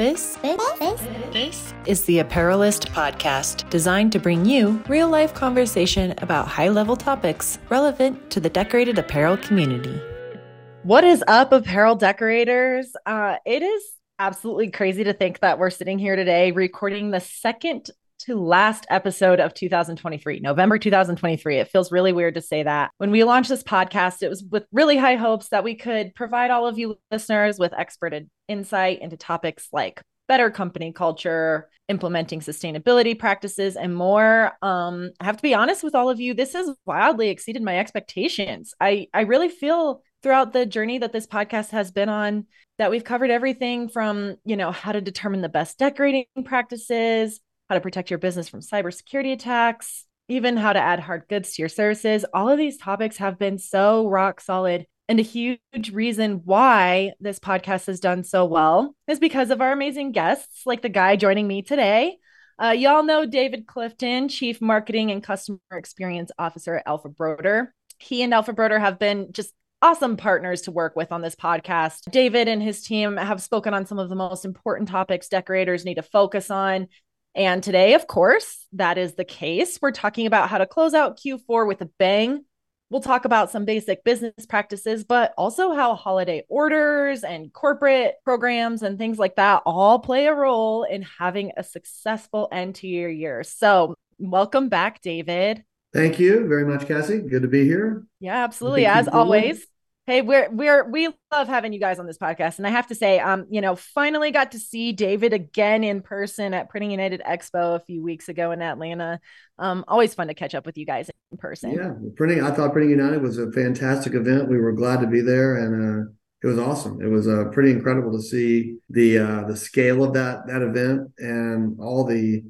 This, this, this, this is the Apparelist podcast, designed to bring you real life conversation about high level topics relevant to the decorated apparel community. What is up, apparel decorators? Uh, it is absolutely crazy to think that we're sitting here today recording the second to last episode of 2023, November 2023. It feels really weird to say that. When we launched this podcast, it was with really high hopes that we could provide all of you listeners with expert insight into topics like better company culture, implementing sustainability practices, and more. Um, I have to be honest with all of you, this has wildly exceeded my expectations. I, I really feel throughout the journey that this podcast has been on that we've covered everything from, you know, how to determine the best decorating practices, how to protect your business from cybersecurity attacks, even how to add hard goods to your services. All of these topics have been so rock solid. And a huge reason why this podcast has done so well is because of our amazing guests, like the guy joining me today. Uh, y'all know David Clifton, Chief Marketing and Customer Experience Officer at Alpha Broder. He and Alpha Broder have been just awesome partners to work with on this podcast. David and his team have spoken on some of the most important topics decorators need to focus on, and today, of course, that is the case. We're talking about how to close out Q4 with a bang. We'll talk about some basic business practices, but also how holiday orders and corporate programs and things like that all play a role in having a successful end to your year. So, welcome back, David. Thank you very much, Cassie. Good to be here. Yeah, absolutely. As always, Hey, we're we're we love having you guys on this podcast, and I have to say, um, you know, finally got to see David again in person at Printing United Expo a few weeks ago in Atlanta. Um, always fun to catch up with you guys in person. Yeah, printing. I thought Printing United was a fantastic event. We were glad to be there, and uh, it was awesome. It was uh, pretty incredible to see the uh, the scale of that that event and all the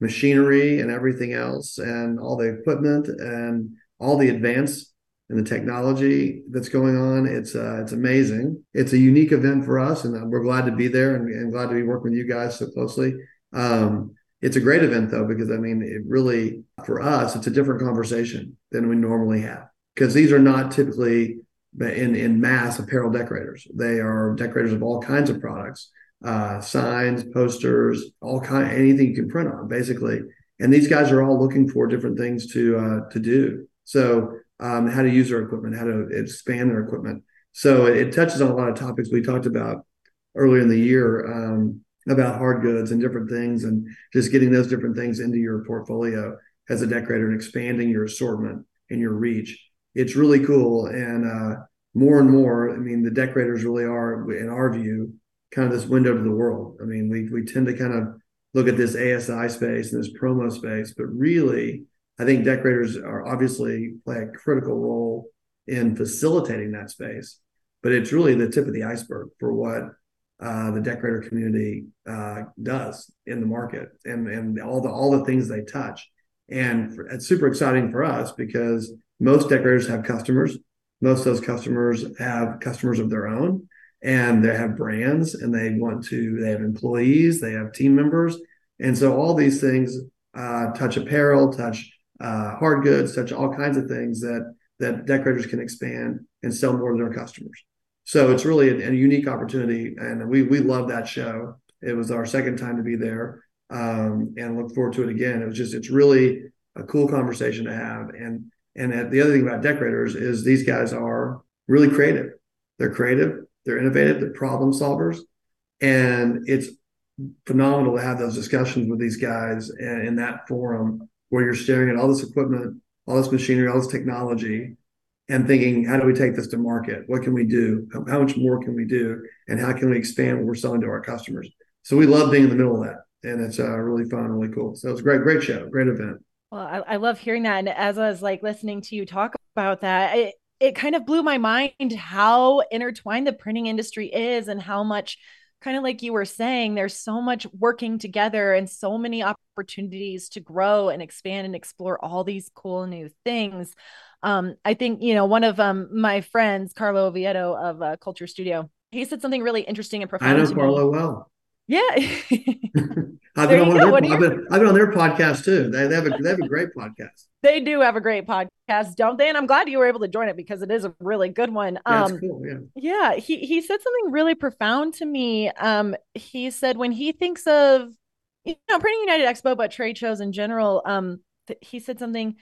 machinery and everything else, and all the equipment and all the advanced and the technology that's going on. It's uh, it's amazing. It's a unique event for us, and we're glad to be there and, and glad to be working with you guys so closely. Um, it's a great event though because I mean, it really for us, it's a different conversation than we normally have because these are not typically in in mass apparel decorators. They are decorators of all kinds of products, uh, signs, posters, all kind anything you can print on basically. And these guys are all looking for different things to uh, to do. So um, how to use their equipment, how to expand their equipment. So it, it, touches on a lot of topics we talked about earlier in the year um, about hard goods and different things, and just getting those different things into your portfolio as a decorator and expanding your assortment and your reach. It's really cool, and uh, more and more, I mean, the decorators really are, in our view, kind of this window to the world. I mean, we we tend to kind of look at this ASI space and this promo space, but really I think decorators are obviously play a critical role in facilitating that space, but it's really the tip of the iceberg for what uh, the decorator community uh, does in the market and and all the all the things they touch. And for, it's super exciting for us because most decorators have customers. Most of those customers have customers of their own, and they have brands, and they want to. They have employees, they have team members, and so all these things uh, touch apparel, touch uh, hard goods, such all kinds of things that that decorators can expand and sell more to their customers. So it's really a, a unique opportunity, and we we love that show. It was our second time to be there, um, and look forward to it again. It was just it's really a cool conversation to have, and and the other thing about decorators is these guys are really creative. They're creative, they're innovative, they're problem solvers, and it's phenomenal to have those discussions with these guys in, in that forum where you're staring at all this equipment, all this machinery, all this technology, and thinking, how do we take this to market? What can we do? How much more can we do? And how can we expand what we're selling to our customers? So we love being in the middle of that. And it's uh, really fun, really cool. So it's a great, great show, great event. Well, I, I love hearing that. And as I was like listening to you talk about that, it, it kind of blew my mind how intertwined the printing industry is and how much kind of like you were saying, there's so much working together and so many opportunities to grow and expand and explore all these cool new things. Um, I think, you know, one of um, my friends, Carlo Oviedo of uh, Culture Studio, he said something really interesting and profound. I know Carlo well. Yeah. I've been, on their, I've, been, I've been on their podcast too. They, they have a they have a great podcast. They do have a great podcast, don't they? And I'm glad you were able to join it because it is a really good one. Yeah, um, cool. Yeah. Yeah. He he said something really profound to me. Um, he said when he thinks of you know Printing United Expo, but trade shows in general, um, th- he said something.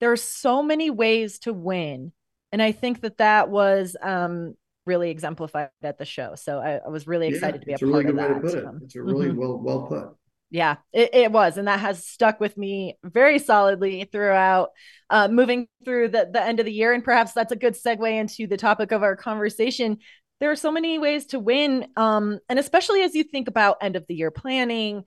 There are so many ways to win, and I think that that was um really exemplified at the show. So I, I was really excited yeah, to be a, a really part of that. It. It's a really mm-hmm. well well put. Yeah, it, it, was. And that has stuck with me very solidly throughout uh, moving through the, the end of the year. And perhaps that's a good segue into the topic of our conversation. There are so many ways to win. Um, and especially as you think about end of the year planning,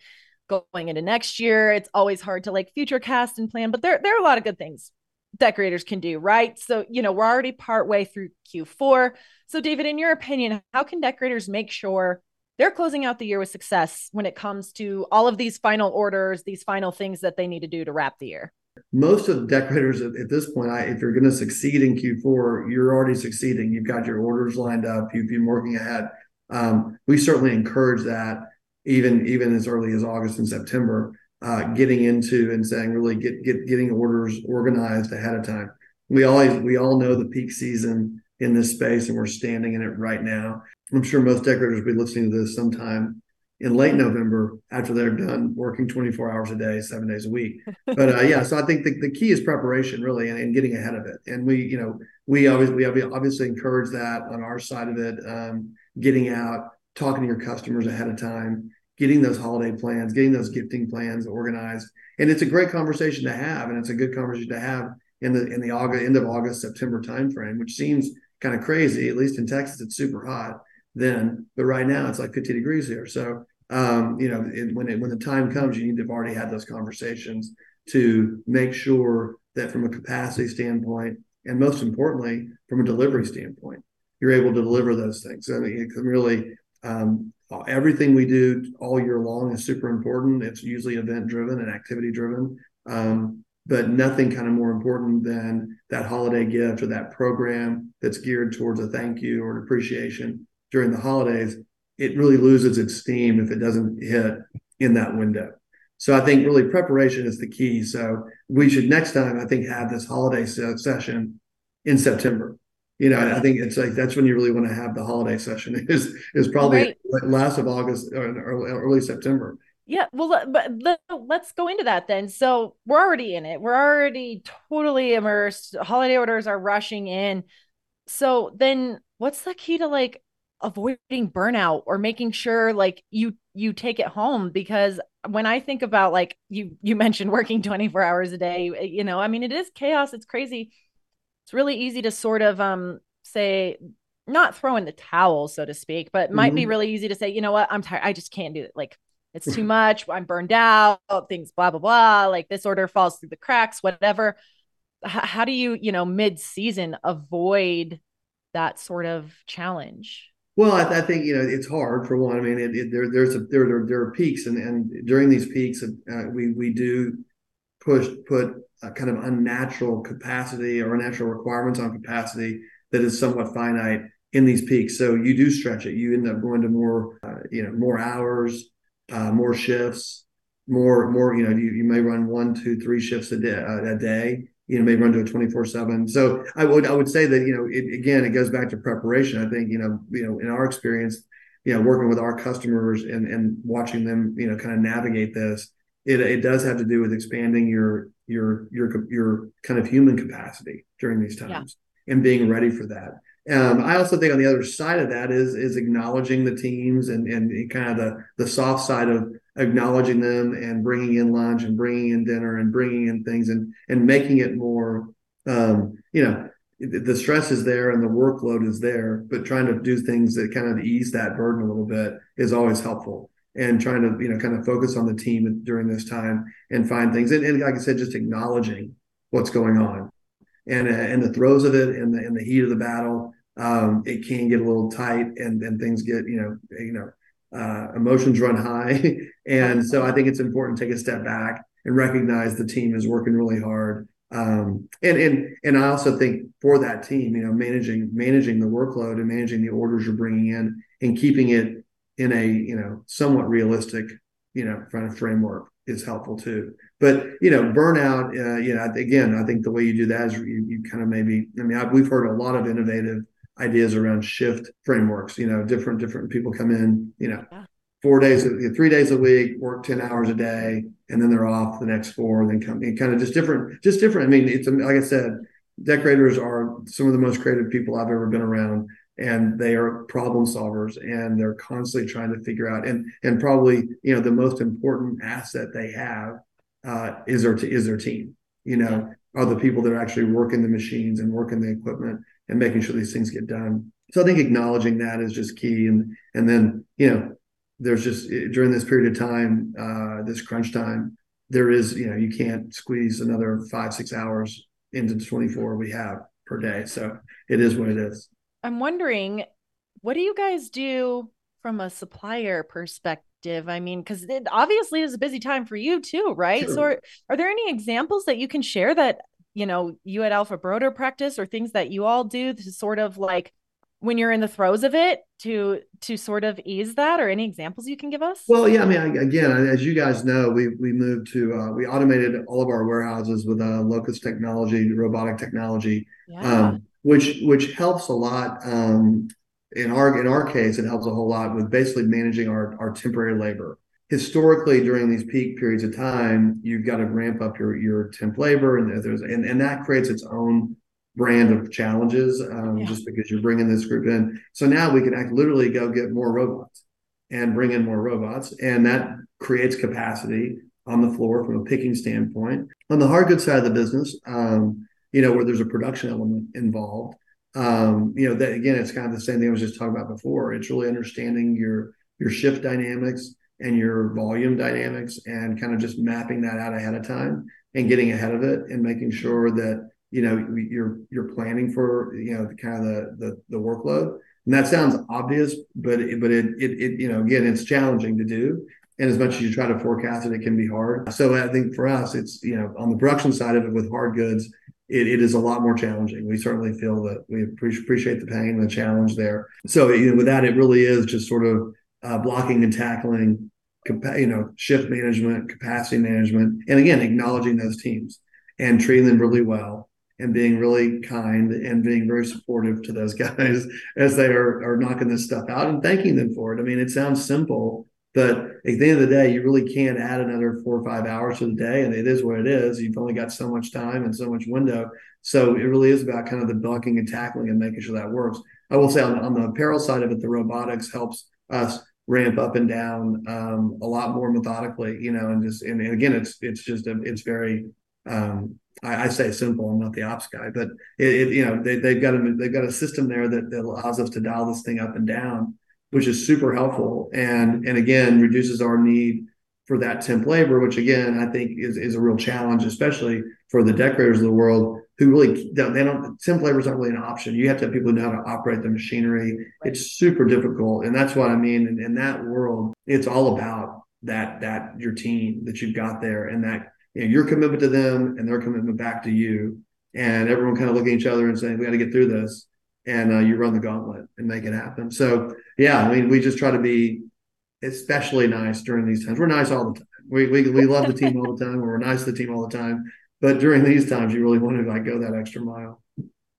going into next year, it's always hard to like future cast and plan, but there, there are a lot of good things decorators can do, right? So, you know, we're already part way through Q4. So, David, in your opinion, how can decorators make sure they're closing out the year with success when it comes to all of these final orders, these final things that they need to do to wrap the year? Most of the decorators at, at this point, I, if you're going to succeed in Q4, you're already succeeding. You've got your orders lined up. You've been working ahead. Um, we certainly encourage that even even as early as August and September, uh, getting into and saying really get get getting orders organized ahead of time. We always we all know the peak season in this space, and we're standing in it right now. I'm sure most decorators will be listening to this sometime in late November after they're done working 24 hours a day, seven days a week. But uh, yeah, so I think the, the key is preparation really and, and, getting ahead of it. And we, you know, we obviously we obviously encourage that on our side of it, um, getting out, talking to your customers ahead of time, getting those holiday plans, getting those gifting plans organized. And it's a great conversation to have, and it's a good conversation to have in the in the August end of August September timeframe, which seems kind of crazy. At least in Texas, it's super hot then, but right now it's like 50 degrees here. So um, you know, it, when it, when the time comes, you need to have already had those conversations to make sure that from a capacity standpoint, and most importantly, from a delivery standpoint, you're able to deliver those things. I mean, it can really um, everything we do all year long is super important. It's usually event driven and activity driven. Um, but nothing kind of more important than that holiday gift or that program that's geared towards a thank you or an appreciation during the holidays. It really loses its steam if it doesn't hit in that window. So I think really preparation is the key. So we should next time I think have this holiday session in September. You know, I think it's like that's when you really want to have the holiday session is is probably right. last of August or early, early September yeah, well, but let's go into that then. So we're already in it. We're already totally immersed. Holiday orders are rushing in. So then, what's the key to like avoiding burnout or making sure like you you take it home? Because when I think about like you you mentioned working twenty four hours a day, eh, you know, I mean, it is chaos. It's crazy. It's really easy to sort of um say not throw in the towel, so to speak, but it might mm-hmm. be really easy to say, you know what, I'm tired. I just can't do it. Like it's too much. I'm burned out. Things, blah, blah, blah. Like this order falls through the cracks, whatever. H- how do you, you know, mid season avoid that sort of challenge? Well, I, I, think you know it's hard for one. I mean, it, it, there there's a, there, there there are peaks, and and during these peaks, uh, we we do push put a kind of unnatural capacity or unnatural requirements on capacity that is somewhat finite in these peaks. So you do stretch it. You end up going to more uh, you know more hours, uh, more shifts, more more. You know, you, you may run one, two, three shifts a day. Uh, a day. You know, maybe run to a twenty four seven. So I would I would say that you know it, again it goes back to preparation. I think you know you know in our experience, you know working with our customers and and watching them you know kind of navigate this. It, it does have to do with expanding your your your your kind of human capacity during these times yeah. and being ready for that. Um, I also think on the other side of that is is acknowledging the teams and and kind of the the soft side of acknowledging them and bringing in lunch and bringing in dinner and bringing in things and and making it more um, you know the stress is there and the workload is there but trying to do things that kind of ease that burden a little bit is always helpful and trying to you know kind of focus on the team during this time and find things. And, and like i said just acknowledging what's going on and in the throes of it and the in the heat of the battle. Um, it can get a little tight and then things get you know you know uh, emotions run high. And so i think it's important to take a step back and recognize the team is working really hard. Um, and and and i also think for that team you know managing managing the workload and managing the orders you're bringing in and keeping it in a you know somewhat realistic you know kind of framework is helpful too. But you know, burnout, uh, you know, again, I think the way you do that is you, you kind of maybe. I mean, I, we've heard a lot of innovative ideas around shift frameworks. You know, different different people come in. You know, yeah. four days, three days a week, work ten hours a day, and then they're off the next four. and Then come, kind of just different, just different. I mean, it's like I said, decorators are some of the most creative people I've ever been around and they are problem solvers and they're constantly trying to figure out and and probably you know the most important asset they have uh, is their is their team you know are the people that are actually working the machines and working the equipment and making sure these things get done. So i think acknowledging that is just key and and then you know there's just during this period of time uh, this crunch time there is you know you can't squeeze another five six hours into the 24 we have per day. So it is what it is I'm wondering, what do you guys do from a supplier perspective? I mean, because it obviously is a busy time for you too, right? Sure. So, are, are there any examples that you can share that you know you at Alpha Broder practice, or things that you all do to sort of like when you're in the throes of it to to sort of ease that or any examples you can give us well yeah i mean again as you guys know we we moved to uh, we automated all of our warehouses with uh, locus technology robotic technology yeah. um, which which helps a lot. Um, in our in our case, it helps a whole lot with basically managing our our temporary labor. Historically, during these peak periods of time, you've got to ramp up your your temp labor, and there's and and that creates its own brand of challenges um, yeah. just because you're bringing this group in. So now we can act, literally go get more robots and bring in more robots, and that creates capacity on the floor from a picking standpoint. On the hard goods side of the business, um, you know, where there's a production element involved. Um, you know, that again, it's kind of the same thing I was just talking about before. It's really understanding your your shift dynamics and your volume dynamics and kind of just mapping that out ahead of time and getting ahead of it and making sure that you know you're you're planning for you know kind of the the, the workload and that sounds obvious but it, but it, it it you know again it's challenging to do and as much as you try to forecast it it can be hard so i think for us it's you know on the production side of it with hard goods it, it is a lot more challenging. We certainly feel that we appreciate the pain and the challenge there. So you know, with that, it really is just sort of uh, blocking and tackling, you know, shift management, capacity management, and again, acknowledging those teams and treating them really well and being really kind and being very supportive to those guys as they are, are knocking this stuff out and thanking them for it. I mean, it sounds simple, but at the end of the day, you really can't add another four or five hours to the day, and it is what it is. You've only got so much time and so much window. So it really is about kind of the blocking and tackling and making sure that works. I will say on, on the apparel side of it, the robotics helps us ramp up and down um, a lot more methodically, you know, and just and, and again, it's it's just a, it's very um, I, I, say simple. I'm not the ops guy, but it, it you know they, they've got a they've got a system there that, that allows us to dial this thing up and down which is super helpful and and again reduces our need for that temp labor, which again I think is, is a real challenge, especially for the decorators of the world who really don't, they don't temp labor is not really an option. You have to have people who know how to operate the machinery. Right. It's super difficult, and that's what I mean. In, in that world, it's all about that that your team that you've got there, and that you know, your commitment to them and their commitment back to you, and everyone kind of looking at each other and saying, "We got to get through this." and uh, you run the gauntlet and make it happen. So yeah, I mean, we just try to be especially nice during these times. We're nice all the time. We we, we love the team all the time. We're nice to the team all the time. But during these times, you really want to like go that extra mile.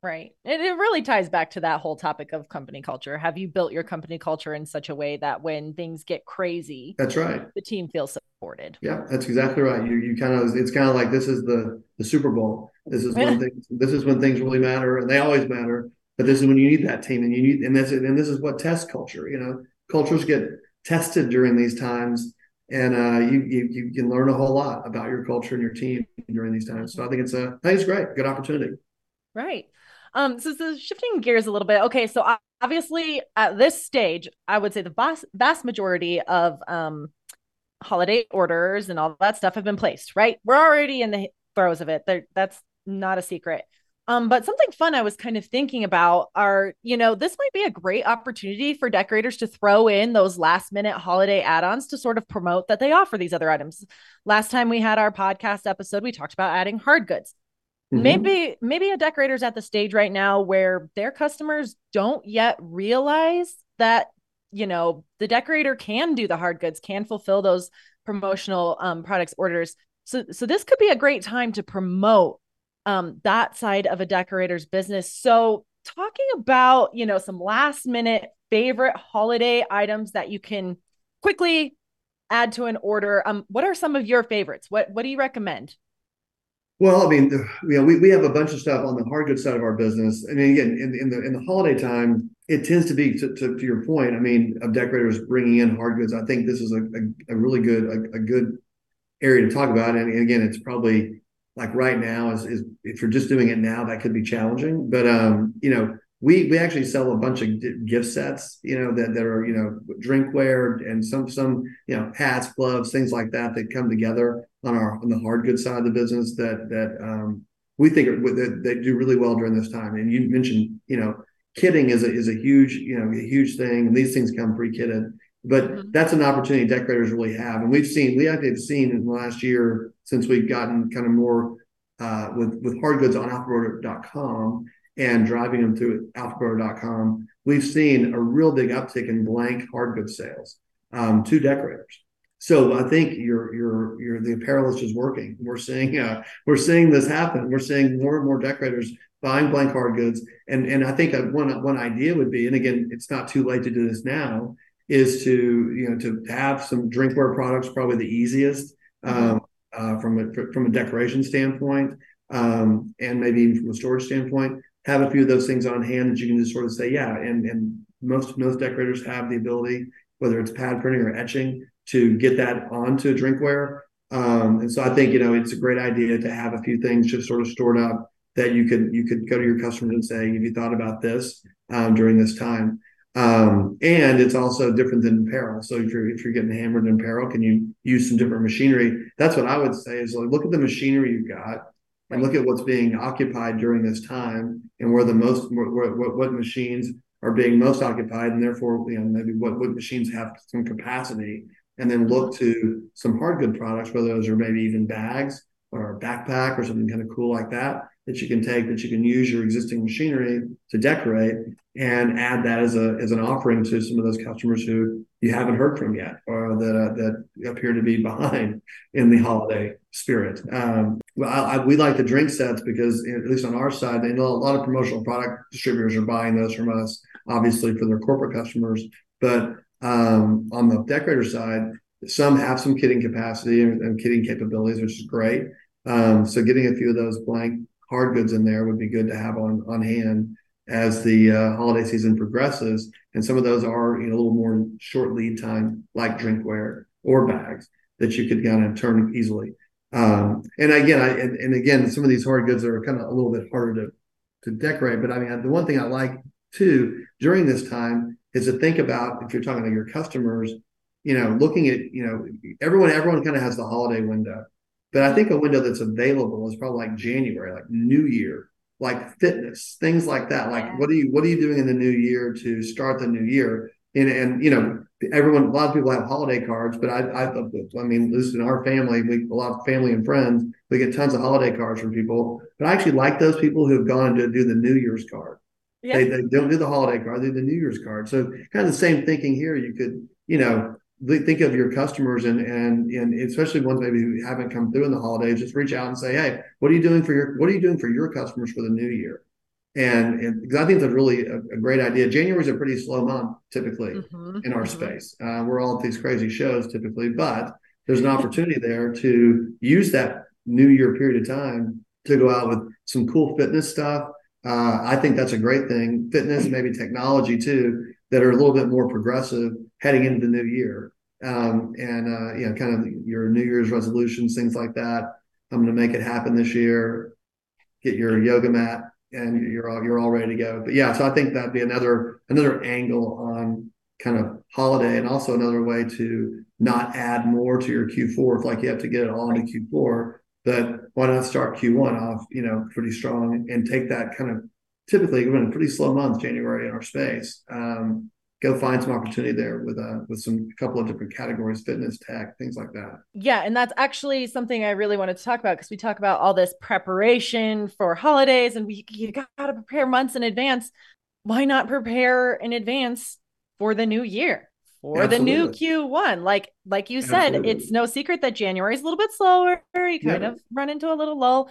Right. And it really ties back to that whole topic of company culture. Have you built your company culture in such a way that when things get crazy, that's right. The team feels supported. Yeah, that's exactly right. You you kind of it's kind of like this is the the Super Bowl. This is when things this is when things really matter and they always matter. But this is when you need that team, and you need, and this, and this is what test culture. You know, cultures get tested during these times, and uh, you, you you can learn a whole lot about your culture and your team during these times. So I think it's a, I think it's great, good opportunity. Right. Um. So, so shifting gears a little bit. Okay. So obviously, at this stage, I would say the vast vast majority of um holiday orders and all that stuff have been placed. Right. We're already in the throes of it. There, that's not a secret. Um, but something fun I was kind of thinking about are, you know, this might be a great opportunity for decorators to throw in those last minute holiday add ons to sort of promote that they offer these other items. Last time we had our podcast episode, we talked about adding hard goods. Mm-hmm. Maybe, maybe a decorator's at the stage right now where their customers don't yet realize that, you know, the decorator can do the hard goods, can fulfill those promotional um, products orders. So, so this could be a great time to promote um, that side of a decorator's business. So, talking about you know some last minute favorite holiday items that you can quickly add to an order. Um, what are some of your favorites? What what do you recommend? Well, I mean, you know, we, we have a bunch of stuff on the hard goods side of our business. I mean, again, in, in the in the holiday time, it tends to be to, to, to, your point. I mean, of decorators bringing in hard goods. I think this is a, a, a really good a, a, good area to talk about. And again, it's probably like right now is, is if you're just doing it now, that could be challenging. But um, you know, we we actually sell a bunch of gift sets, you know, that, that are you know drinkware and some some you know hats, gloves, things like that that come together on our on the hard goods side of the business that that um, we think are, that they do really well during this time. And you mentioned you know kitting is a is a huge you know a huge thing, and these things come pre kitted. But mm-hmm. that's an opportunity decorators really have, and we've seen we actually have seen in the last year since we've gotten kind of more uh, with with hard goods on alphabroder.com and driving them through alphabroder.com, we've seen a real big uptick in blank hard goods sales um, to decorators. So I think your your your the apparelist is just working. We're seeing uh, we're seeing this happen. We're seeing more and more decorators buying blank hard goods. And and I think one one idea would be, and again, it's not too late to do this now, is to you know to have some drinkware products, probably the easiest mm-hmm. um, uh, from a from a decoration standpoint, um, and maybe even from a storage standpoint have a few of those things on hand that you can just sort of say, yeah, and and most most decorators have the ability, whether it's pad printing or etching, to get that onto a drinkware. Um, and so I think you know it's a great idea to have a few things just sort of stored up that you could you could go to your customers and say, have you thought about this um, during this time? Um, and it's also different than apparel. So if you're if you're getting hammered in apparel, can you use some different machinery? That's what I would say is like look at the machinery you've got and look at what's being occupied during this time and where the most where, what, what machines are being most occupied and therefore you know maybe what, what machines have some capacity and then look to some hard good products whether those are maybe even bags or a backpack or something kind of cool like that that you can take that you can use your existing machinery to decorate and add that as a as an offering to some of those customers who you haven't heard from yet or that uh, that appear to be behind in the holiday spirit. Um, well, I, I, we like the drink sets because at least on our side, they know a lot of promotional product distributors are buying those from us, obviously for their corporate customers. But um, on the decorator side, some have some kitting capacity and, and kitting capabilities, which is great. Um, so getting a few of those blank hard goods in there would be good to have on on hand as the uh, holiday season progresses. And some of those are you know a little more short lead time, like drinkware or bags that you could kind of turn easily. Um, and again, I and, and, again, some of these hard goods are kind of a little bit harder to to decorate. But I mean, the one thing I like too during this time is to think about if you're talking to your customers, you know, looking at you know everyone everyone kind of has the holiday window but I think a window that's available is probably like January, like New Year, like fitness, things like that. Like yeah. what are you what are you doing in the new year to start the new year? And and you know, everyone a lot of people have holiday cards, but I I I mean, at least in our family, we a lot of family and friends, we get tons of holiday cards from people. But I actually like those people who've gone to do the New Year's card. Yeah. They, they don't do the holiday card, they do the New Year's card. So kind of the same thinking here. You could, you know, think of your customers and and and especially ones maybe who haven't come through in the holidays just reach out and say hey what are you doing for your what are you doing for your customers for the new year? And, and because i think that's really a, a, great idea. January is a pretty slow month typically mm-hmm, in our mm-hmm. space. Uh, we're all at these crazy shows typically but there's an opportunity there to use that new year period of time to go out with some cool fitness stuff. Uh, i think that's a great thing. Fitness maybe technology too that are a little bit more progressive heading into the new year. Um, and uh, you know, kind of your New Year's resolutions, things like that. I'm going to make it happen this year. Get your yoga mat, and you're all you're all ready to go. But yeah, so I think that'd be another another angle on kind of holiday, and also another way to not add more to your Q4 if like you have to get it all into Q4. But why not start Q1 off, you know, pretty strong and take that kind of typically we're in a pretty slow month, January in our space. Um, go find some opportunity there with uh with some a couple of different categories fitness tech things like that yeah and that's actually something i really wanted to talk about because we talk about all this preparation for holidays and we you got to prepare months in advance why not prepare in advance for the new year for Absolutely. the new Q1. Like like you said, Absolutely. it's no secret that January is a little bit slower. You kind yeah. of run into a little lull.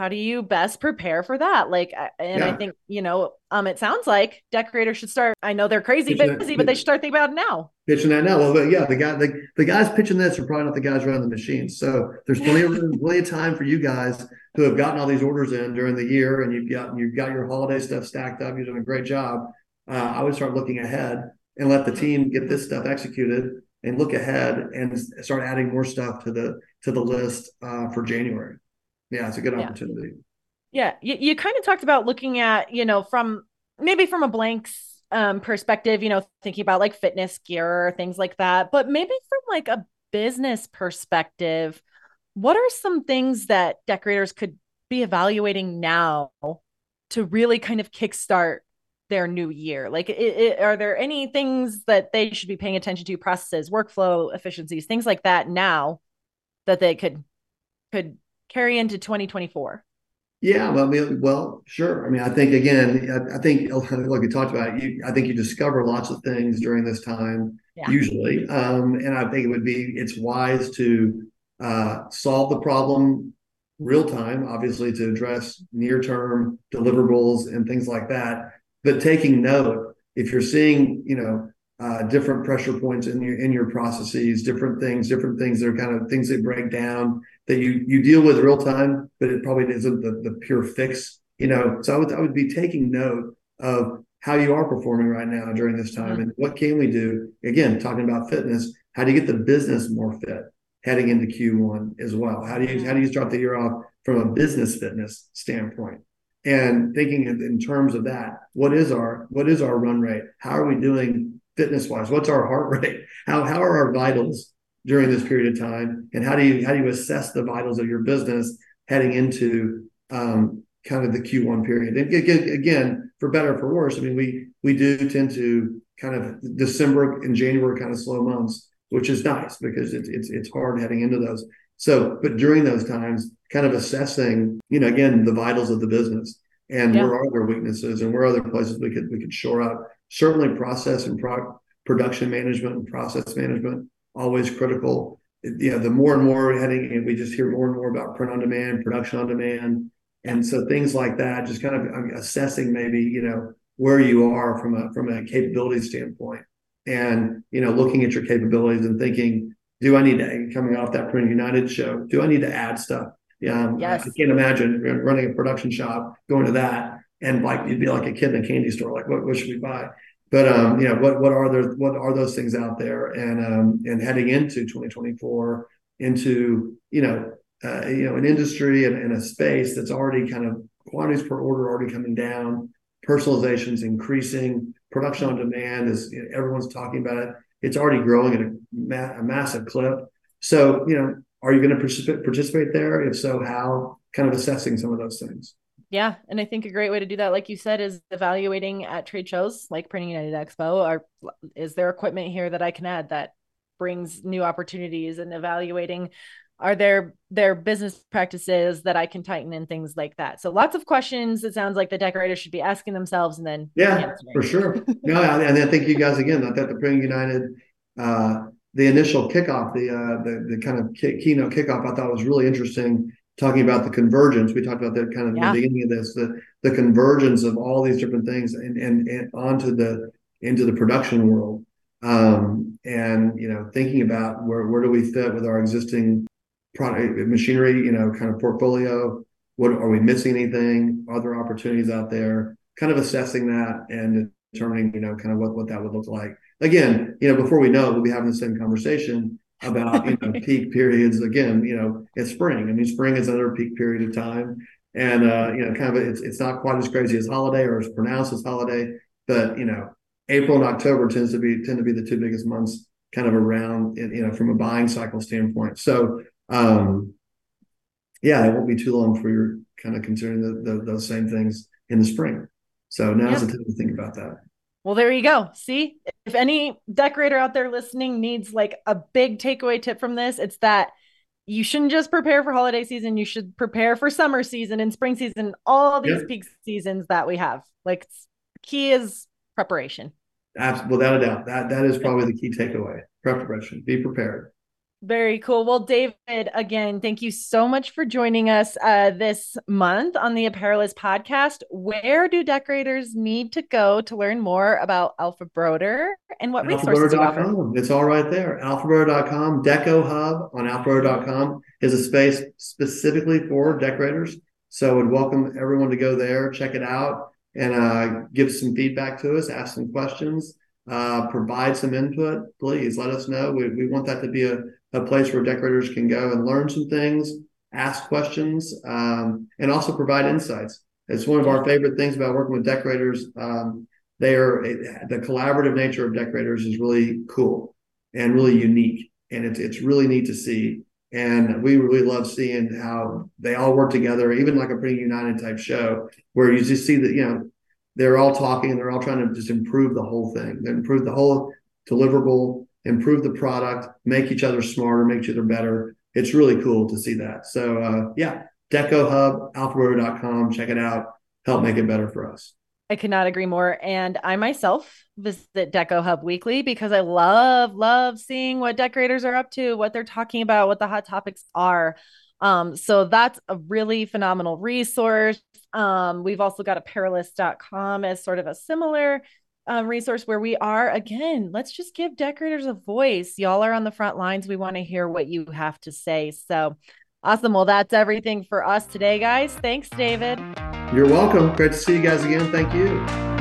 How do you best prepare for that? Like, and yeah. I think you know, um, it sounds like decorators should start. I know they're crazy pitching busy, that, but they should start thinking about it now. Pitching that now. Well, yeah, the guy, the, the guys pitching this are probably not the guys running the machines. So there's plenty of plenty of time for you guys who have gotten all these orders in during the year, and you've got you've got your holiday stuff stacked up. You're doing a great job. Uh, I would start looking ahead and let the team get this stuff executed and look ahead and start adding more stuff to the to the list uh, for January. Yeah, it's a good opportunity. Yeah, you, you kind of talked about looking at you know from maybe from a blanks um, perspective, you know, thinking about like fitness gear or things like that, but maybe from like a business perspective, what are some things that decorators could be evaluating now to really kind of kickstart their new year? Like, it, it, are there any things that they should be paying attention to, processes, workflow efficiencies, things like that now that they could could carry into 2024? Yeah, well, I mean, well, sure. I mean, I think again, I, I think like we talked about, you, I think you discover lots of things during this time, yeah. usually, um, and I think it would be it's wise to uh, solve the problem real time, obviously, to address near term deliverables and things like that but taking note if you're seeing you know uh, different pressure points in your in your processes different things different things that are kind of things that break down that you you deal with real time but it probably isn't the, the pure fix you know? So i would i would be taking note of how you are performing right now during this time mm-hmm. and what can we do again talking about fitness how do you get the business more fit heading into q1 as well? How do you how do you start the year off from a business fitness standpoint? And thinking in terms of that what is our what is our run rate? How are we doing fitness wise what's our heart rate? How how are our vitals during this period of time and how do you how do you assess the vitals of your business heading into um, kind of the q1 period and again for better or for worse i mean we we do tend to kind of december and january kind of slow months which is nice because it's it's, it's hard heading into those so, but during those times, kind of assessing, you know, again, the vitals of the business and yeah. where are their weaknesses and where are there places we could we could shore up. Certainly, process and pro- production management and process management always critical. You know, the more and more we're heading, and we just hear more and more about print on demand, production on demand, and so things like that. Just kind of assessing maybe you know where you are from a from a capability standpoint, and you know looking at your capabilities and thinking do I need to coming off that Print United show? Do I need to add stuff? Yeah, um, yes. I can't imagine running a production shop going to that and like you'd be like a kid in a candy store. Like, what, what should we buy? But um, you know, what what are there? What are those things out there? And um, and heading into 2024, into you know, uh, you know, an industry and, and a space that's already kind of quantities per order already coming down, personalization's increasing, production on demand is you know, everyone's talking about it it's already growing at a, ma- a massive clip. So, you know, are you going to participate there? If so, how? Kind of assessing some of those things. Yeah, and I think a great way to do that, like you said, is evaluating at trade shows like Printing United Expo. Or is there equipment here that I can add that brings new opportunities? And evaluating are there their business practices that I can tighten and things like that. So lots of questions. It sounds like the decorators should be asking themselves and then yeah, answering. for sure. no, and I think you guys again. I thought the Printing United, uh, the initial kickoff, the uh, the the kind of keynote kickoff, I thought was really interesting. Talking about the convergence, we talked about that kind of yeah. the beginning of this, the the convergence of all these different things and and, and onto the into the production world um, and you know thinking about where where do we fit with our existing product machinery, you know, kind of portfolio. What are we missing anything? Are there opportunities out there? Kind of assessing that and determining, you know, kind of what, what that would look like. Again, you know, before we know it, we'll be having the same conversation about you know peak periods. Again, you know, it's spring. I mean, spring is another peak period of time. And uh, you know, kind of it's it's not quite as crazy as holiday or as pronounced as holiday, but you know, April and October tends to be tend to be the two biggest months kind of around you know from a buying cycle standpoint. So um, yeah, it won't be too long for you're kind of considering the, the, those same things in the spring. So now's yep. the time to think about that. Well, there you go. See, if any decorator out there listening needs like a big takeaway tip from this, it's that you shouldn't just prepare for holiday season. You should prepare for summer season and spring season, all these peak seasons that we have. Like, key is preparation. Absolutely, without a doubt. That that is probably the key takeaway. Preparation. Be prepared. Very cool. Well, David, again, thank you so much for joining us uh, this month on the Apparelist podcast. Where do decorators need to go to learn more about Alpha Broder and what resources you offer? It's all right there. AlphaBroder.com, Deco Hub on AlphaBroder.com is a space specifically for decorators. So I would welcome everyone to go there, check it out, and uh, give some feedback to us, ask some questions, uh, provide some input. Please let us know. We, we want that to be a a place where decorators can go and learn some things, ask questions, um, and also provide insights. It's one of our favorite things about working with decorators. Um, they are the collaborative nature of decorators is really cool and really unique, and it's it's really neat to see. And we really love seeing how they all work together, even like a pretty United type show, where you just see that you know they're all talking and they're all trying to just improve the whole thing, improve the whole deliverable improve the product, make each other smarter, make each other better. It's really cool to see that. So uh, yeah, Deco Hub, alphabroder.com, check it out. Help make it better for us. I could not agree more. And I myself visit Deco Hub weekly because I love, love seeing what decorators are up to, what they're talking about, what the hot topics are. Um, so that's a really phenomenal resource. Um, we've also got a apparelist.com as sort of a similar um, resource where we are. Again let's just give decorators a voice. Y'all are on the front lines. We want to hear what you have to say. So awesome. Well that's everything for us today guys. Thanks david. You're welcome. Great to see you guys again. Thank you